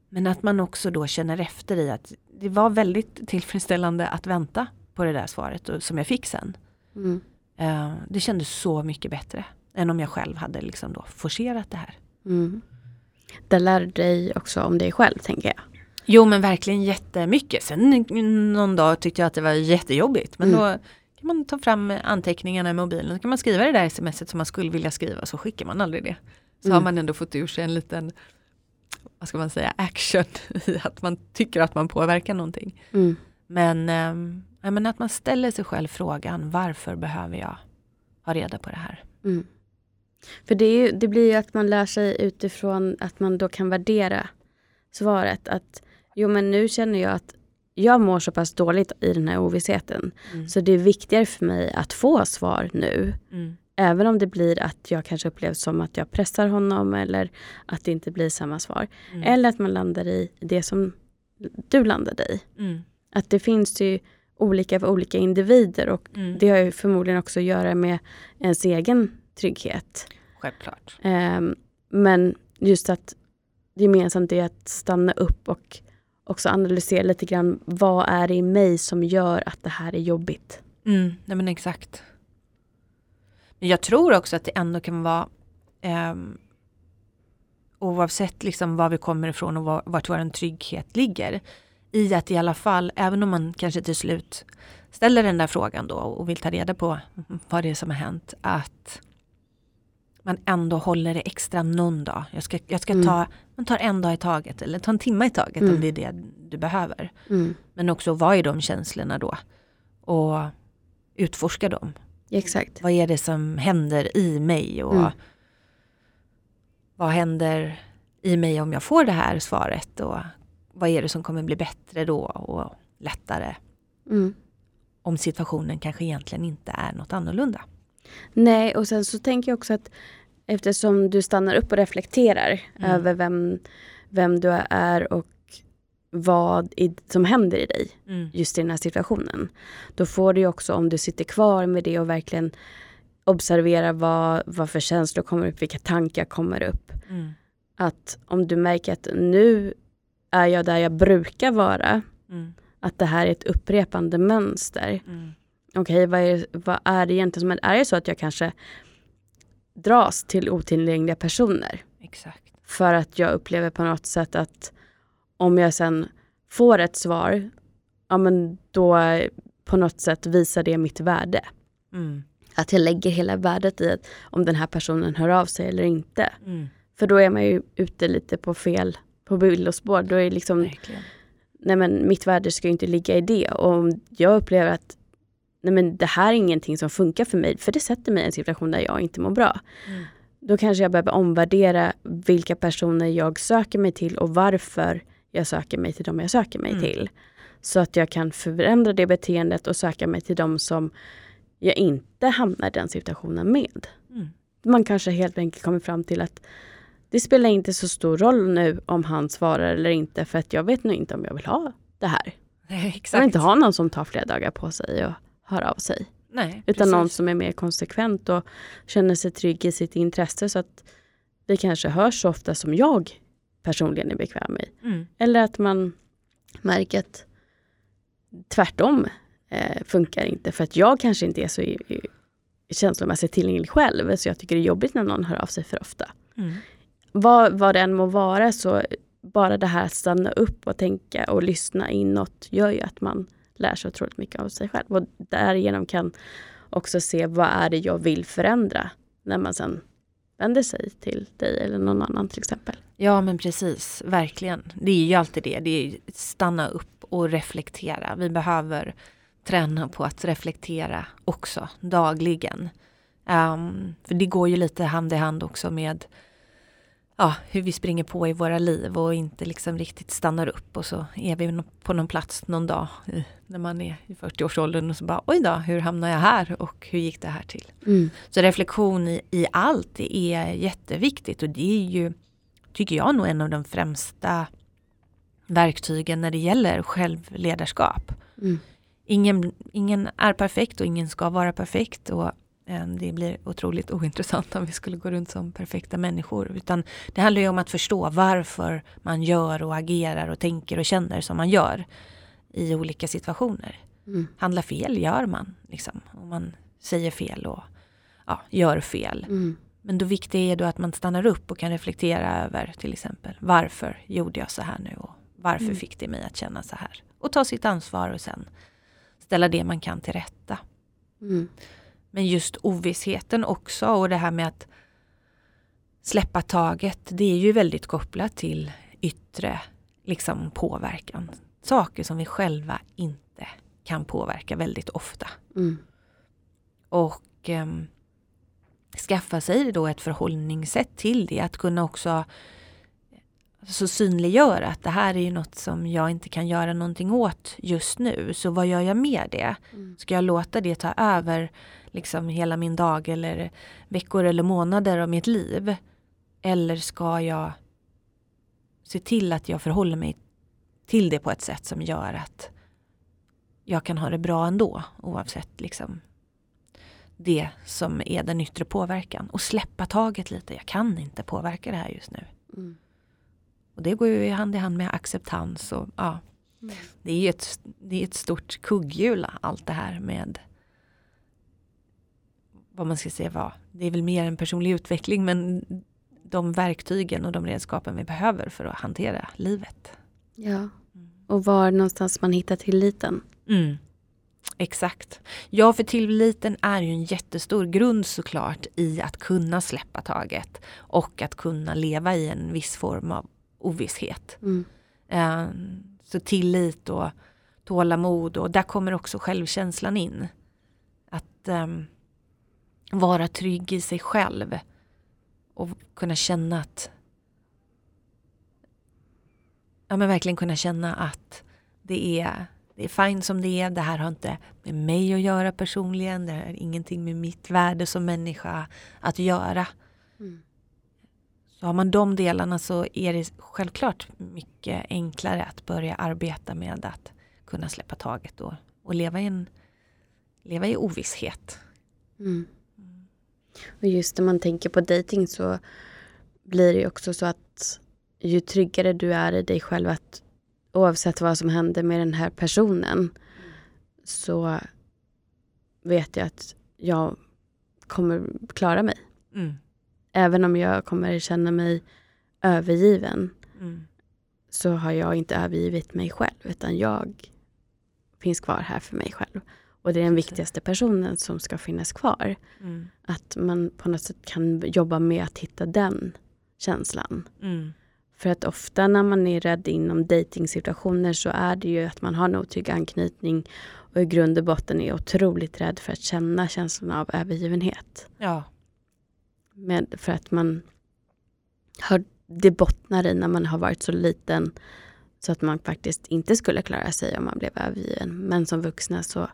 Men att man också då känner efter i att det var väldigt tillfredsställande att vänta på det där svaret som jag fick sen. Uh, det kändes så mycket bättre än om jag själv hade liksom då forcerat det här. Mm. Det lär dig också om dig själv tänker jag. Jo men verkligen jättemycket. Sen någon dag tyckte jag att det var jättejobbigt. Men mm. då kan man ta fram anteckningarna i mobilen. Så kan man skriva det där smset som man skulle vilja skriva så skickar man aldrig det. Så mm. har man ändå fått ur sig en liten vad ska man säga, action i att man tycker att man påverkar någonting. Mm. Men, äh, men att man ställer sig själv frågan varför behöver jag ha reda på det här? Mm. För det, ju, det, blir ju att man lär sig utifrån att man då kan värdera svaret. Att jo men nu känner jag att jag mår så pass dåligt i den här ovissheten. Mm. Så det är viktigare för mig att få svar nu. Mm. Även om det blir att jag kanske upplevs som att jag pressar honom eller att det inte blir samma svar. Mm. Eller att man landar i det som du landade i. Att det finns ju olika för olika individer och mm. det har ju förmodligen också att göra med ens egen trygghet. Självklart. Um, men just att gemensamt är att stanna upp och också analysera lite grann vad är det i mig som gör att det här är jobbigt. Mm, nej men exakt. Men jag tror också att det ändå kan vara eh, oavsett liksom var vi kommer ifrån och var, vart vår trygghet ligger. I att i alla fall, även om man kanske till slut ställer den där frågan då och vill ta reda på vad det är som har hänt. Att man ändå håller det extra någon dag. Jag ska, jag ska mm. ta, man tar en dag i taget eller ta en timme i taget mm. om det är det du behöver. Mm. Men också vad är de känslorna då? Och utforska dem. Exakt. Vad är det som händer i mig? Och mm. Vad händer i mig om jag får det här svaret? Och vad är det som kommer bli bättre då och lättare? Mm. Om situationen kanske egentligen inte är något annorlunda. Nej, och sen så tänker jag också att eftersom du stannar upp och reflekterar mm. över vem, vem du är och vad i, som händer i dig mm. just i den här situationen. Då får du också, om du sitter kvar med det och verkligen observera vad, vad för känslor kommer upp, vilka tankar kommer upp. Mm. Att om du märker att nu är jag där jag brukar vara, mm. att det här är ett upprepande mönster. Mm. Okej, okay, vad, är, vad är det egentligen som är, är det så att jag kanske dras till otillgängliga personer? Exakt. För att jag upplever på något sätt att om jag sen får ett svar, ja men då på något sätt visar det mitt värde. Mm. att jag lägger hela värdet i att om den här personen hör av sig eller inte. Mm. För då är man ju ute lite på fel, på villospår. Då är liksom, Verkligen. nej men mitt värde ska ju inte ligga i det. Och om jag upplever att nej men det här är ingenting som funkar för mig, för det sätter mig i en situation där jag inte mår bra. Mm. Då kanske jag behöver omvärdera vilka personer jag söker mig till och varför jag söker mig till dem jag söker mig Mm. till. Så att jag kan förändra det beteendet och söka mig till dem som jag inte hamnar i den situationen med. Mm. Man kanske helt enkelt kommer fram till att det spelar inte så stor roll nu om han svarar eller inte för att jag vet nog inte om jag vill ha det här. Nej, Jag vill inte ha någon som tar flera dagar på sig och hör av sig. Nej, Utan någon precis. som är mer konsekvent och känner sig trygg i sitt intresse så att vi kanske hörs så ofta som jag personligen är bekväm med. Mm. Eller att man märker att tvärtom eh, funkar inte för att jag kanske inte är så i, i, känslomässigt tillgänglig själv så jag tycker det är jobbigt när någon hör av sig för ofta. Mm. Vad, vad det än må vara så bara det här att stanna upp och tänka och lyssna inåt gör ju att man lär sig otroligt mycket av sig själv och därigenom kan också se vad är det jag vill förändra när man sen vänder sig till dig eller någon annan till exempel. Ja men precis, verkligen. Det är ju alltid det, det är stanna upp och reflektera. Vi behöver träna på att reflektera också dagligen. Um, för det går ju lite hand i hand också med ja, hur vi springer på i våra liv och inte liksom riktigt stannar upp och så är vi på någon plats någon dag när man är i 40-årsåldern och så bara oj då, hur hamnar jag här och hur gick det här till? Så reflektion i, i allt är jätteviktigt och det är ju, tycker jag, nog en av de främsta verktygen när det gäller självledarskap. Mm. Ingen, ingen är perfekt och ingen ska vara perfekt och det blir otroligt ointressant om vi skulle gå runt som perfekta människor. Utan det handlar ju om att förstå varför man gör och agerar och tänker och känner som man gör i olika situationer. Mm. Handlar fel gör man, liksom. Om man säger fel och ja, gör fel. Mm. Men då viktigt är då att man stannar upp och kan reflektera över till exempel varför gjorde jag så här nu och varför Mm. fick det mig att känna så här. Och ta sitt ansvar och sen ställa det man kan till rätta. Mm. Men just ovissheten också och det här med att släppa taget, det är ju väldigt kopplat till yttre liksom, påverkan. Saker som vi själva inte kan påverka väldigt ofta. Mm. Och ehm, skaffa sig då ett förhållningssätt till det. Att kunna också så synliggöra att det här är ju något som jag inte kan göra någonting åt just nu. Så vad gör jag med det? Mm. Ska jag låta det ta över liksom hela min dag eller veckor eller månader av mitt liv? Eller ska jag se till att jag förhåller mig till det på ett sätt som gör att jag kan ha det bra ändå oavsett liksom det som är den yttre påverkan. Och släppa taget lite. Jag kan inte påverka det här just nu. Mm. Och det går ju hand i hand med acceptans och ja, Mm. det är ju ett, det är ett stort kugghjul allt det här med vad man ska säga vad. Det är väl mer en personlig utveckling men de verktygen och de redskapen vi behöver för att hantera livet. Ja, och var någonstans man hittar tilliten. Mm. Exakt. Ja, för tilliten är ju en jättestor grund såklart i att kunna släppa taget och att kunna leva i en viss form av ovisshet. Mm. Eh, så tillit och tålamod och där kommer också självkänslan in. Att ehm, vara trygg i sig själv och kunna känna att ja men verkligen kunna känna att det är, det är fine som det är. Det här har inte med mig att göra personligen. Det har ingenting med mitt värde som människa att göra. Mm. Så har man de delarna så är det självklart mycket enklare att börja arbeta med att kunna släppa taget och, och leva, i en, leva i ovisshet. Mm. Och just när man tänker på dating så blir det också så att ju tryggare du är i dig själv att oavsett vad som händer med den här personen så vet jag att jag kommer klara mig. Mm. Även om jag kommer känna mig övergiven Mm. så har jag inte övergivit mig själv utan jag finns kvar här för mig själv. Och det är den viktigaste personen som ska finnas kvar. Mm. Att man på något sätt kan jobba med att hitta den känslan. Mm. För att ofta när man är rädd inom dejtingsituationer så är det ju att man har en otrygg anknytning och i grund och botten är otroligt rädd för att känna känslan av övergivenhet. Ja. Med, för att man har, det bottnar i när man har varit så liten så att man faktiskt inte skulle klara sig om man blev övergiven. Men som vuxna så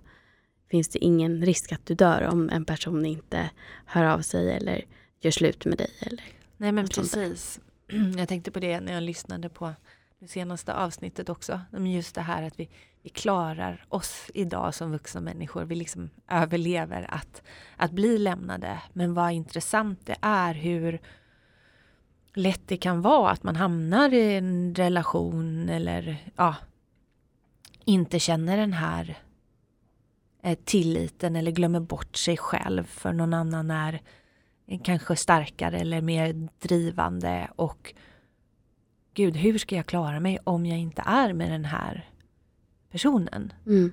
finns det ingen risk att du dör om en person inte hör av sig eller gör slut med dig. Eller Nej men precis. Jag tänkte på det när jag lyssnade på det senaste avsnittet också. Just det här att vi, vi klarar oss idag som vuxna människor. Vi liksom överlever att, att bli lämnade. Men vad intressant det är hur lätt det kan vara att man hamnar i en relation eller ja, inte känner den här eh, tilliten eller glömmer bort sig själv för någon annan är kanske starkare eller mer drivande och gud, hur ska jag klara mig om jag inte är med den här personen? Mm.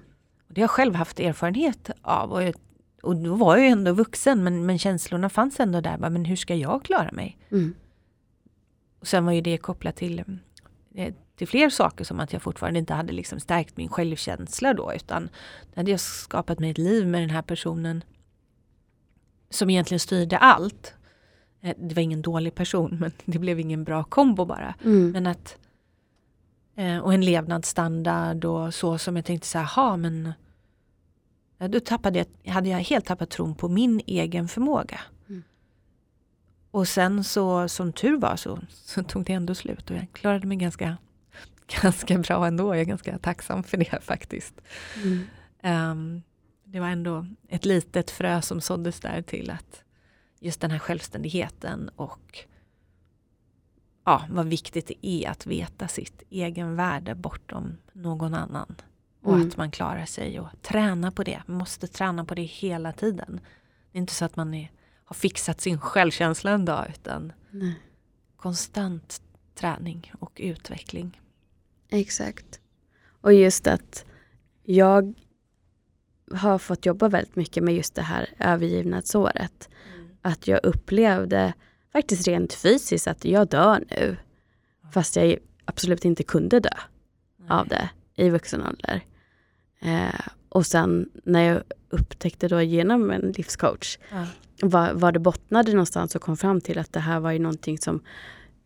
Och det har jag själv haft erfarenhet av och, jag, och då var jag ändå vuxen men, men känslorna fanns ändå där. Men hur ska jag klara mig? Mm. Och sen var ju det kopplat till, eh, till fler saker som att jag fortfarande inte hade liksom stärkt min självkänsla då utan då hade jag skapat mig ett liv med den här personen som egentligen styrde allt. Eh, det var ingen dålig person men det blev ingen bra kombo bara. Mm. Men att, eh, och en levnadsstandard och så som jag tänkte så här, men då tappade jag, hade jag helt tappat tron på min egen förmåga. Mm. Och sen så som tur var så, så tog det ändå slut och jag klarade mig ganska, ganska bra ändå. Jag är ganska tacksam för det faktiskt. Mm. Um, det var ändå ett litet frö som såddes där till att just den här självständigheten och ja, vad viktigt det är att veta sitt egen värde bortom någon annan. Och mm. att man klarar sig och träna på det. Man måste träna på det hela tiden. Det är inte så att man är, har fixat sin självkänsla en dag utan Nej. konstant träning och utveckling. Exakt. Och just att jag har fått jobba väldigt mycket med just det här övergivnadsåret. Mm. Att jag upplevde faktiskt rent fysiskt att jag dör nu. Fast jag absolut inte kunde dö Nej. av det i vuxen ålder. Eh, och sen när jag upptäckte då genom en livscoach ja. var, var det bottnade någonstans och kom fram till att det här var ju någonting som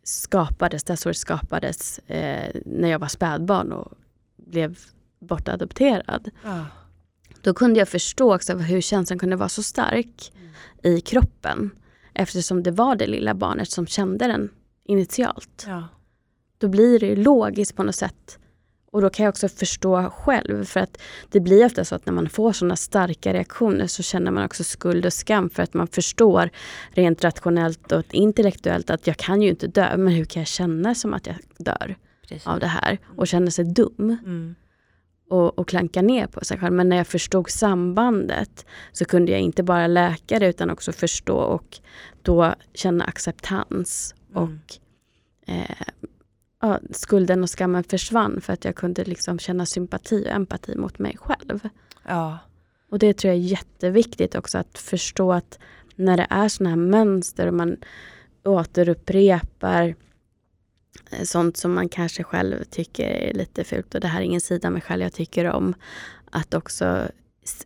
skapades, det här skapades eh, när jag var spädbarn och blev bortadopterad. Ja. Då kunde jag förstå också hur känslan kunde vara så stark mm. i kroppen. Eftersom det var det lilla barnet som kände den initialt. Ja. Då blir det logiskt på något sätt. Och då kan jag också förstå själv. För att det blir ofta så att när man får sådana starka reaktioner så känner man också skuld och skam för att man förstår rent rationellt och intellektuellt att jag kan ju inte dö. Men hur kan jag känna som att jag dör Precis. av det här? Och känna sig dum. Mm och, och klanka ner på sig själv. Men när jag förstod sambandet så kunde jag inte bara läka det utan också förstå och då känna acceptans. Mm. Och eh, ja, skulden och skammen försvann för att jag kunde liksom känna sympati och empati mot mig själv. Ja. Och det tror jag är jätteviktigt också att förstå att när det är sådana här mönster och man återupprepar Eh, sånt som man kanske själv tycker är lite fult och det här är ingen sida mig själv jag tycker om. Att också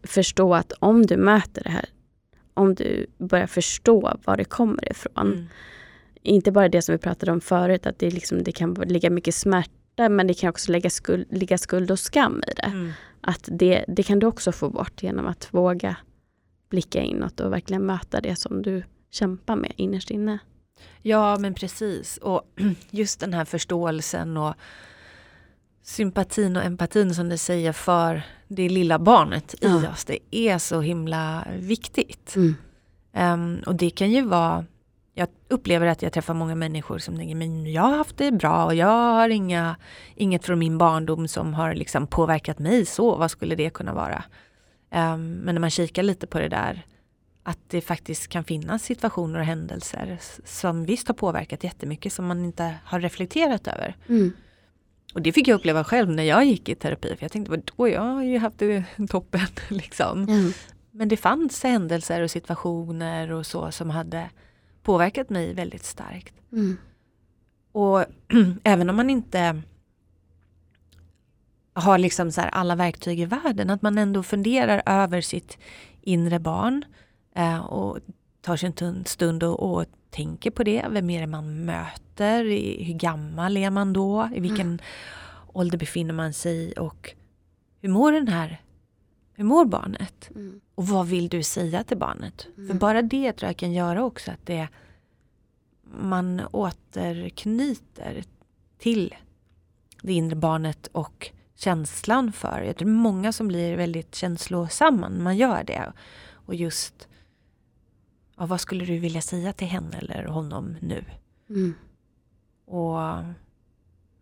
förstå att om du möter det här, om du börjar förstå var det kommer ifrån. Mm. Inte bara det som vi pratade om förut, att det, liksom, det kan ligga mycket smärta men det kan också lägga skuld, ligga skuld och skam i det. Mm. Att det, det kan du också få bort genom att våga blicka inåt och verkligen möta det som du kämpar med innerst inne. Ja men precis och just den här förståelsen och sympatin och empatin som du säger för det lilla barnet ja. i oss. Det är så himla viktigt. Mm. Um, och det kan ju vara jag upplever att jag träffar många människor som tänker men jag har haft det bra och jag har inga, inget från min barndom som har liksom påverkat mig så. Vad skulle det kunna vara? Um, men när man kikar lite på det där att det faktiskt kan finnas situationer och händelser som visst har påverkat jättemycket som man inte har reflekterat över. Mm. Och det fick jag uppleva själv när jag gick i terapi. För jag tänkte, vadå, jag har ju haft det toppen. Liksom. Mm. Men det fanns händelser och situationer och så som hade påverkat mig väldigt starkt. Mm. Och även om man inte har liksom så alla verktyg i världen, att man ändå funderar över sitt inre barn eh, och tar sig en stund och, och, tänker på det. Vem är det man möter? hur gammal är man då? I vilken mm. ålder befinner man sig i? Och hur mår den här hur mår barnet? Mm. Och vad vill du säga till barnet? Mm. För bara det tror jag kan göra också att det man återknyter till det inre barnet och känslan för. Jag tror många som blir väldigt känslosamma när man gör det. Och just ja, vad skulle du vilja säga till henne eller honom nu? Mm. Och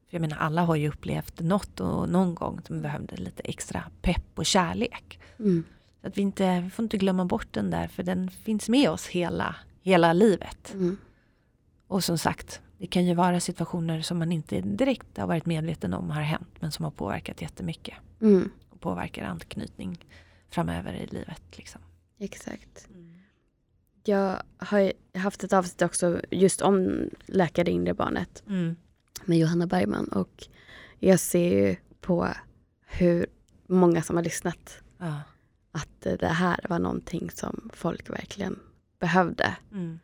jag menar alla har ju upplevt något och någon gång som behövde lite extra pepp och kärlek. Mm. Så att vi, inte, vi får inte glömma bort den där för den finns med oss hela, hela livet. Mm. Och som sagt, det kan ju vara situationer som man inte direkt har varit medveten om har hänt men som har påverkat jättemycket. Mm. Och påverkar anknytning framöver i livet. Liksom. Exakt. Mm. Jag har haft ett avsnitt också just om Läkare inre barnet mm. med Johanna Bergman och jag ser ju på hur många som har lyssnat ja. Att det här var någonting som folk verkligen behövde. Mm.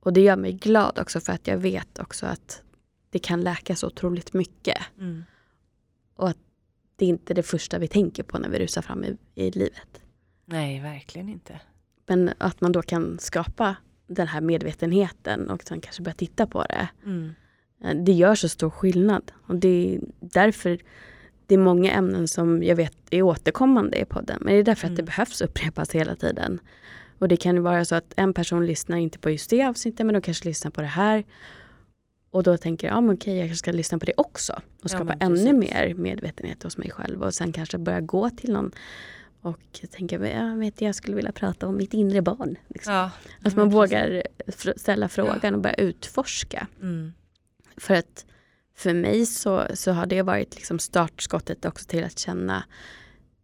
Och det gör mig glad också för att jag vet också att det kan läka så otroligt mycket. Mm. Och att det är inte det första vi tänker på när vi rusar fram i, i livet. Nej, verkligen inte. Men att man då kan skapa den här medvetenheten och sen kanske börja titta på det. Mm. Eh, det gör så stor skillnad. Och det är därför det är många ämnen som jag vet är återkommande i podden. Men det är därför mm. att det mm. behövs upprepas hela tiden. Och det kan vara så att en person lyssnar inte på just det avsnittet men de kanske lyssnar på det här. Och då tänker jag, ja men okej jag kanske ska lyssna på det också. Och skapa ja, ännu mer medvetenhet hos mig själv. Och sen kanske börja gå till någon och tänka, jag vet jag skulle vilja prata om mitt inre barn. Liksom. Ja, att man vågar ställa frågan och börja utforska. Mm. För att för mig så, så har det varit liksom startskottet också till att känna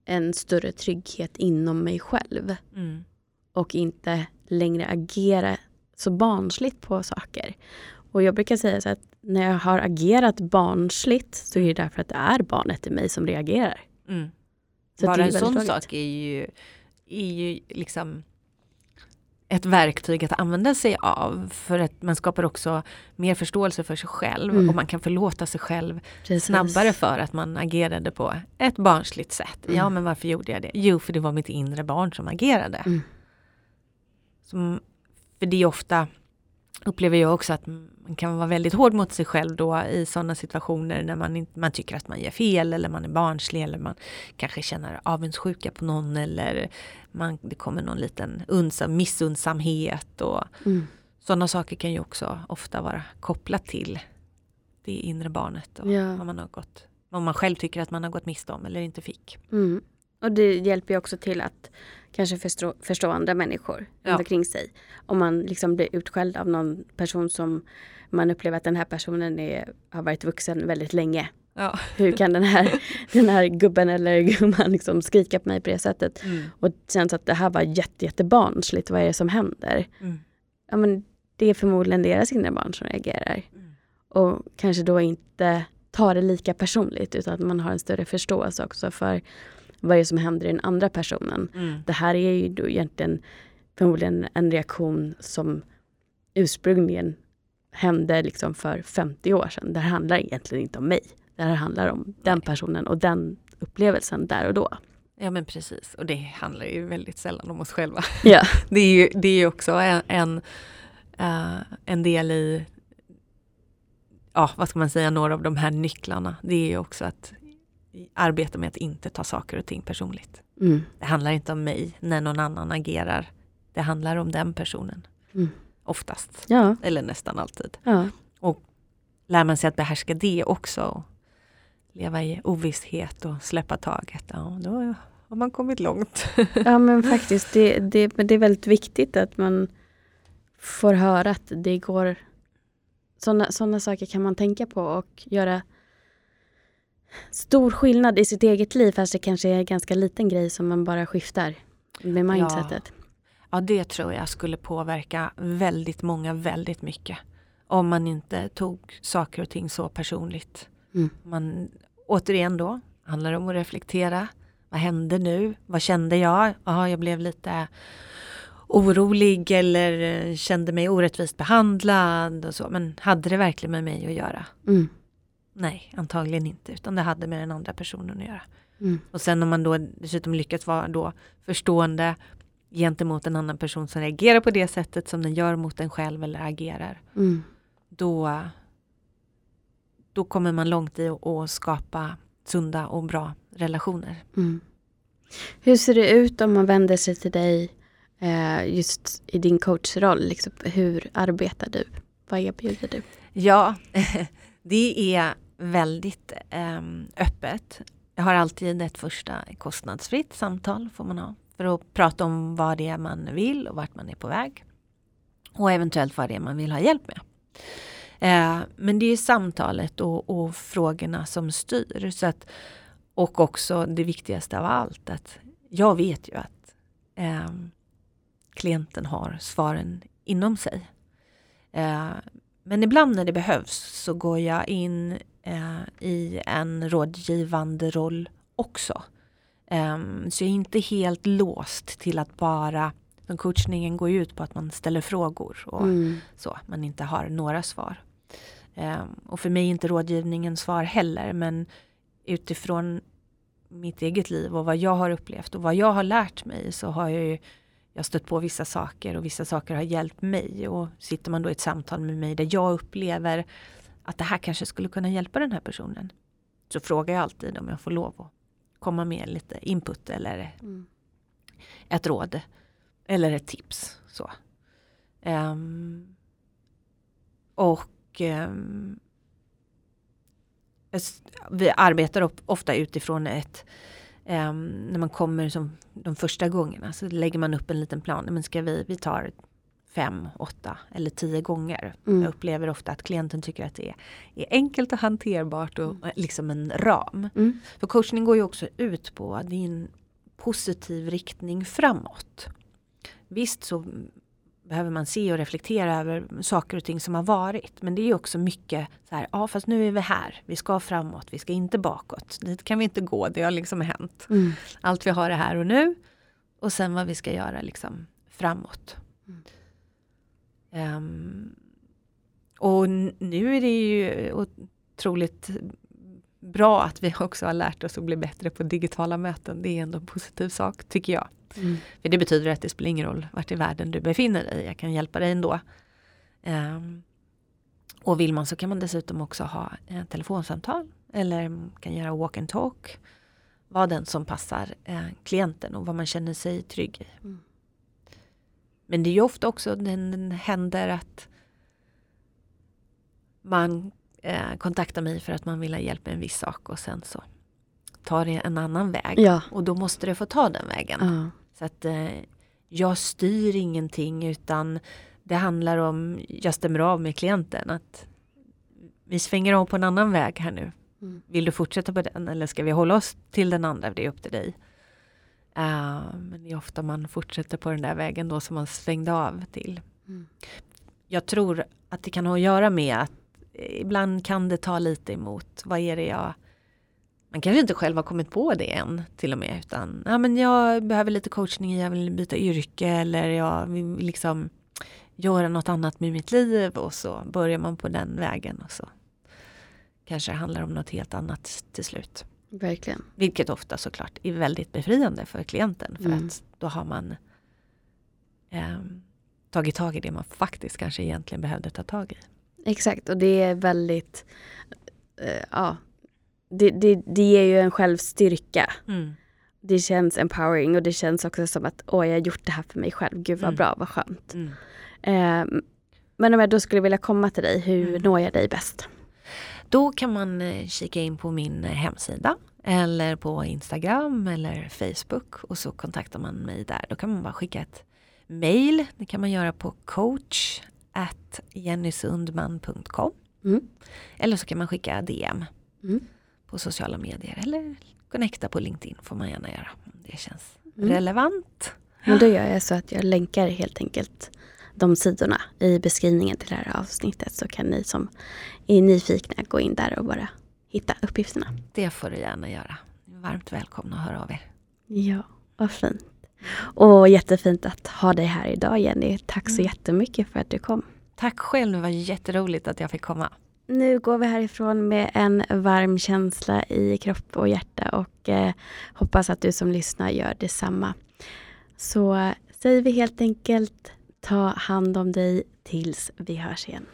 en större trygghet inom mig själv. Mm och inte längre agera så barnsligt på saker. Och jag brukar säga så att när jag har agerat barnsligt så är det därför att det är barnet i mig som reagerar. Mm. Så Bara en sån sak är ju, är ju liksom ett verktyg att använda sig av. För att man skapar också mer förståelse för sig själv mm. och man kan förlåta sig själv Precis. snabbare för att man agerade på ett barnsligt sätt. Mm. Ja men varför gjorde jag det? Jo för det var mitt inre barn som agerade. Mm. Som, för det är ofta, upplever jag också att man kan vara väldigt hård mot sig själv då i sådana situationer när man, inte, man tycker att man gör fel eller man är barnslig eller man kanske känner avundsjuka på någon eller man, det kommer någon liten unsam, missundsamhet och mm. sådana saker kan ju också ofta vara kopplat till det inre barnet och ja. vad man har gått, vad man själv tycker att man har gått miste om eller inte fick. Mm. Och det hjälper ju också till att kanske förstå, förstå andra människor ja. omkring sig. Om man liksom blir utskälld av någon person som man upplever att den här personen är, har varit vuxen väldigt länge. Ja. Hur kan den här, den här gubben eller gumman liksom skrika på mig på det sättet? Mm. Och känns att det här var jätte, jättebarnsligt, vad är det som händer? Mm. Ja, men det är förmodligen deras inre barn som reagerar. Mm. Och kanske då inte tar det lika personligt utan att man har en större förståelse också för vad är det som händer i den andra personen. Mm. Det här är ju då egentligen förmodligen en reaktion som ursprungligen hände liksom för 50 år sedan. Det här handlar egentligen inte om mig. Det här handlar om Nej. den personen och den upplevelsen där och då. Ja men precis och det handlar ju väldigt sällan om oss själva. Ja. det är ju det är också en, en, uh, en del i ja, vad ska man säga, några av de här nycklarna. Det är ju också att arbeta med att inte ta saker och ting personligt. Mm. Det handlar inte om mig när någon annan agerar. Det handlar om den personen. Mm. Oftast. Ja. Eller nästan alltid. Ja. Och lär man sig att behärska det också. Leva i ovisshet och släppa taget. Ja, då har man kommit långt. ja men faktiskt. Det, det, det är väldigt viktigt att man får höra att det går sådana såna saker kan man tänka på och göra stor skillnad i sitt eget liv fast det kanske är en ganska liten grej som man bara skiftar med mindsetet. Ja, ja det tror jag skulle påverka väldigt många väldigt mycket. Om man inte tog saker och ting så personligt. Mm. Man, återigen då, handlar det om att reflektera. Vad hände nu? Vad kände jag? Ja, jag blev lite orolig eller eh, kände mig orättvist behandlad och så. Men hade det verkligen med mig att göra? Mm. Nej, antagligen inte, utan det hade med den andra personen att göra. Mm. Och sen om man då dessutom lyckats vara då förstående gentemot en annan person som reagerar på det sättet som den gör mot en själv eller agerar. Mm. Då, då kommer man långt i att skapa sunda och bra relationer. Mm. Hur ser det ut om man vänder sig till dig eh, just i din coachroll? Liksom, hur arbetar du? Vad erbjuder du? Ja, det är väldigt eh, öppet. Jag har alltid ett första kostnadsfritt samtal får man ha för att prata om vad det är man vill och vart man är på väg. Och eventuellt vad det är man vill ha hjälp med. Eh, men det är samtalet och, och, frågorna som styr. Så att, och också det viktigaste av allt, att jag vet ju att eh, klienten har svaren inom sig. Eh, men ibland när det behövs så går jag in eh, i en rådgivande roll också. Um, så jag är inte helt låst till att bara coachningen går ut på att man ställer frågor och mm. så, man inte har några svar. Um, och för mig är inte rådgivningen svar heller men utifrån mitt eget liv och vad jag har upplevt och vad jag har lärt mig så har jag ju jag stött på vissa saker och vissa saker har hjälpt mig och sitter man då i ett samtal med mig där jag upplever att det här kanske skulle kunna hjälpa den här personen så frågar jag alltid om jag får lov att komma med lite input eller mm. ett råd eller ett tips. Så. Um, och um, vi arbetar ofta utifrån ett um, när man kommer som de första gångerna så lägger man upp en liten plan. Men ska vi, vi tar fem, åtta eller tio gånger. Mm. Jag upplever ofta att klienten tycker att det är, är enkelt och hanterbart och mm. liksom en ram. Mm. För coachning går ju också ut på din positiv riktning framåt. Visst så behöver man se och reflektera över saker och ting som har varit. Men det är också mycket så här, ja fast nu är vi här, vi ska framåt, vi ska inte bakåt. Dit kan vi inte gå, det har liksom hänt. Mm. Allt vi har är här och nu. Och sen vad vi ska göra liksom framåt. Mm. Um, och nu är det ju otroligt bra att vi också har lärt oss att bli bättre på digitala möten. Det är ändå en positiv sak tycker jag. Mm. För det betyder att det spelar ingen roll vart i världen du befinner dig. Jag kan hjälpa dig ändå. Um, och vill man så kan man dessutom också ha eh, telefonsamtal eller kan göra walk and talk. Vad den som passar eh, klienten och vad man känner sig trygg i. Mm. Men det är ju ofta också den händer att man eh, kontaktar mig för att man vill ha hjälp med en viss sak och sen så tar det en annan väg. Ja. Och då måste det få ta den vägen. Ja. Så att eh, jag styr ingenting utan det handlar om, jag stämmer av med klienten att vi svänger om på en annan väg här nu. Mm. Vill du fortsätta på den eller ska vi hålla oss till den andra? Det är upp till dig. Uh, men det är ofta man fortsätter på den där vägen då som man svängde av till. Mm. Jag tror att det kan ha att göra med att ibland kan det ta lite emot. Vad är det jag man kanske inte själv har kommit på det än till och med utan ja, men jag behöver lite coachning, jag vill byta yrke eller jag vill liksom göra något annat med mitt liv och så börjar man på den vägen och så kanske det handlar om något helt annat till slut. Verkligen. Vilket ofta såklart är väldigt befriande för klienten för mm. att då har man eh, tagit tag i det man faktiskt kanske egentligen behövde ta tag i. Exakt och det är väldigt, eh, ja, det, det, det ger ju en självstyrka. Mm. Det känns empowering och det känns också som att åh, jag har gjort det här för mig själv. Gud vad mm. bra, vad skönt. Eh, men om jag då skulle vilja komma till dig, hur mm. når jag dig bäst? Då kan man eh, kika in på min eh, hemsida eller på Instagram eller Facebook och så kontaktar man mig där. Då kan man bara skicka ett mail. Det kan man göra på coach jennysundman.com mm. Eller så kan man skicka DM mm. på sociala medier eller connecta på LinkedIn får man gärna göra om det känns Mm. relevant. Men då gör jag så att jag länkar helt enkelt de sidorna i beskrivningen till det här avsnittet så kan ni som är nyfikna gå in där och bara hitta uppgifterna. Det får du gärna göra. Varmt välkomna att höra av er. Ja, vad fint. Och jättefint att ha dig här idag Jenny. Tack så Mm. jättemycket för att du kom. Tack själv, det var jätteroligt att jag fick komma. Nu går vi härifrån med en varm känsla i kropp och hjärta och eh, hoppas att du som lyssnar gör detsamma. Så säger vi helt enkelt ta hand om dig tills vi hörs igen.